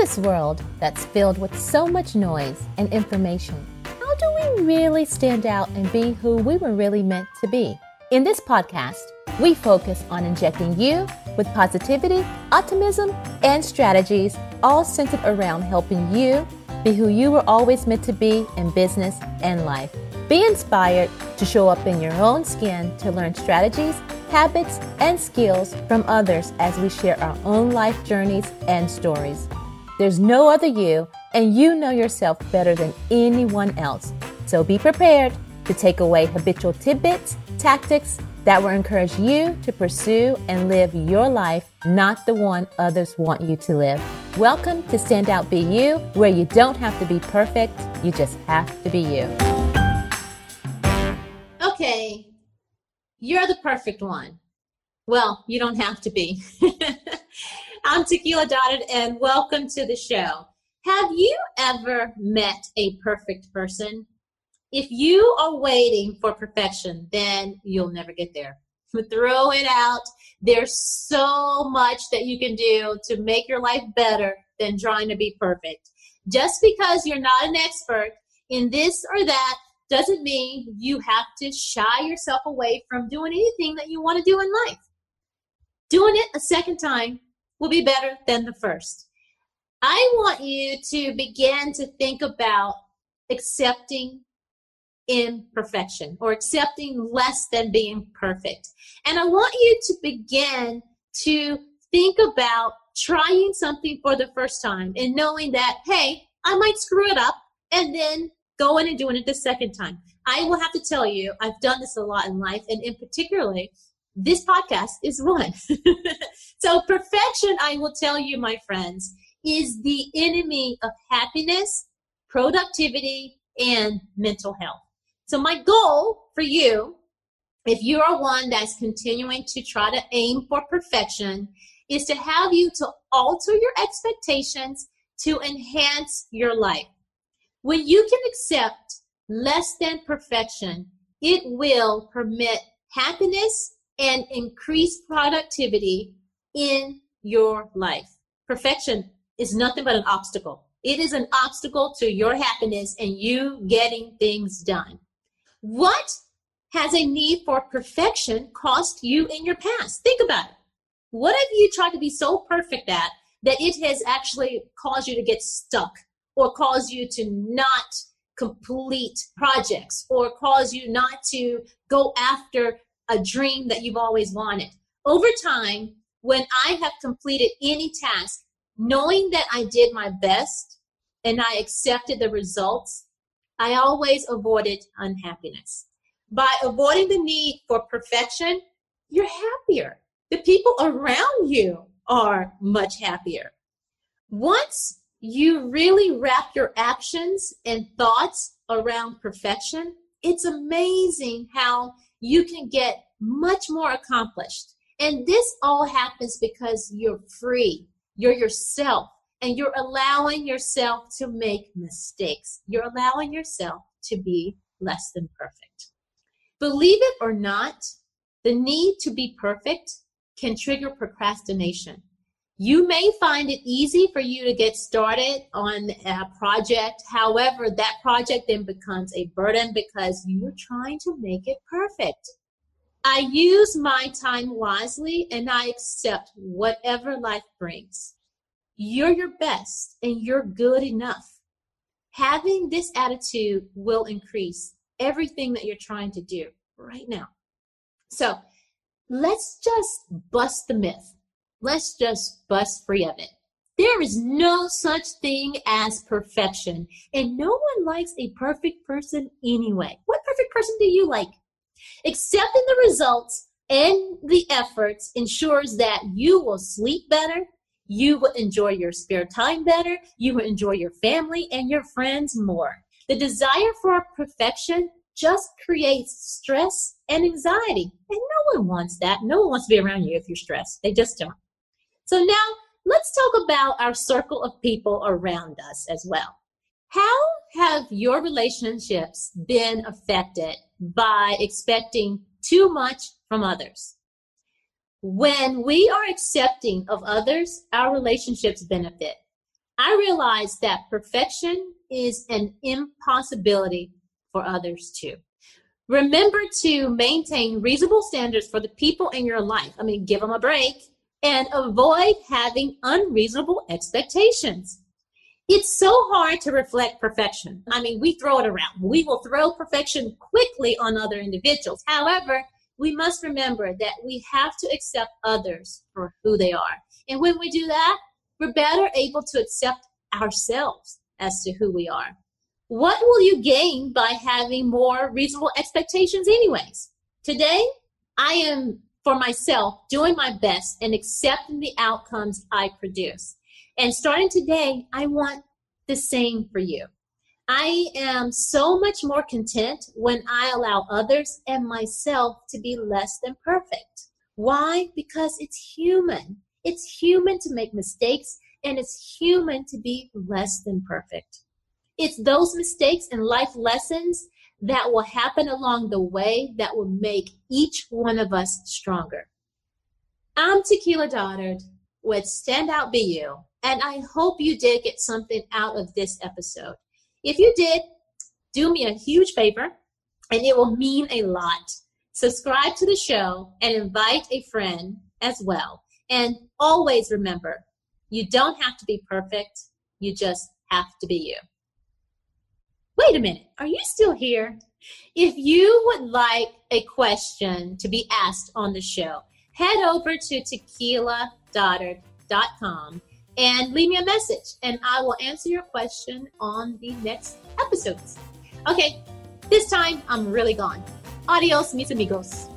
this world that's filled with so much noise and information, how do we really stand out and be who we were really meant to be? In this podcast, we focus on injecting you with positivity, optimism, and strategies, all centered around helping you be who you were always meant to be in business and life. Be inspired to show up in your own skin to learn strategies, habits, and skills from others as we share our own life journeys and stories. There's no other you, and you know yourself better than anyone else. So be prepared to take away habitual tidbits, tactics that will encourage you to pursue and live your life, not the one others want you to live. Welcome to Stand Out Be You, where you don't have to be perfect, you just have to be you. Okay, you're the perfect one. Well, you don't have to be. I'm Tequila Doddard, and welcome to the show. Have you ever met a perfect person? If you are waiting for perfection, then you'll never get there. Throw it out. There's so much that you can do to make your life better than trying to be perfect. Just because you're not an expert in this or that doesn't mean you have to shy yourself away from doing anything that you want to do in life. Doing it a second time will be better than the first. I want you to begin to think about accepting imperfection or accepting less than being perfect. And I want you to begin to think about trying something for the first time and knowing that, hey, I might screw it up and then going and doing it the second time. I will have to tell you, I've done this a lot in life, and in particularly, this podcast is one. so, perfection, I will tell you, my friends, is the enemy of happiness, productivity, and mental health. So, my goal for you, if you are one that's continuing to try to aim for perfection, is to have you to alter your expectations to enhance your life. When you can accept less than perfection, it will permit happiness and increase productivity in your life. Perfection is nothing but an obstacle. It is an obstacle to your happiness and you getting things done. What has a need for perfection cost you in your past? Think about it. What have you tried to be so perfect at that it has actually caused you to get stuck or cause you to not complete projects or cause you not to go after a dream that you've always wanted. Over time, when I have completed any task, knowing that I did my best and I accepted the results, I always avoided unhappiness. By avoiding the need for perfection, you're happier. The people around you are much happier. Once you really wrap your actions and thoughts around perfection, it's amazing how you can get much more accomplished. And this all happens because you're free, you're yourself, and you're allowing yourself to make mistakes. You're allowing yourself to be less than perfect. Believe it or not, the need to be perfect can trigger procrastination. You may find it easy for you to get started on a project. However, that project then becomes a burden because you're trying to make it perfect. I use my time wisely and I accept whatever life brings. You're your best and you're good enough. Having this attitude will increase everything that you're trying to do right now. So let's just bust the myth let's just bust free of it. There is no such thing as perfection, and no one likes a perfect person anyway. What perfect person do you like? Accepting the results and the efforts ensures that you will sleep better, you will enjoy your spare time better, you will enjoy your family and your friends more. The desire for perfection just creates stress and anxiety. And no one wants that. No one wants to be around you if you're stressed. They just don't. So now let's talk about our circle of people around us as well. How have your relationships been affected by expecting too much from others? When we are accepting of others, our relationships benefit. I realize that perfection is an impossibility for others too. Remember to maintain reasonable standards for the people in your life. I mean, give them a break and avoid having unreasonable expectations. It's so hard to reflect perfection. I mean, we throw it around. We will throw perfection quickly on other individuals. However, we must remember that we have to accept others for who they are. And when we do that, we're better able to accept ourselves as to who we are. What will you gain by having more reasonable expectations, anyways? Today, I am for myself doing my best and accepting the outcomes I produce. And starting today, I want the same for you. I am so much more content when I allow others and myself to be less than perfect. Why? Because it's human. It's human to make mistakes and it's human to be less than perfect. It's those mistakes and life lessons that will happen along the way that will make each one of us stronger. I'm Tequila Doddard with Stand Out Be You, and I hope you did get something out of this episode. If you did, do me a huge favor, and it will mean a lot. Subscribe to the show and invite a friend as well. And always remember, you don't have to be perfect, you just have to be you. Wait a minute, are you still here? If you would like a question to be asked on the show, head over to tequiladoddard.com and leave me a message, and I will answer your question on the next episodes. Okay, this time I'm really gone. Adios, mis amigos.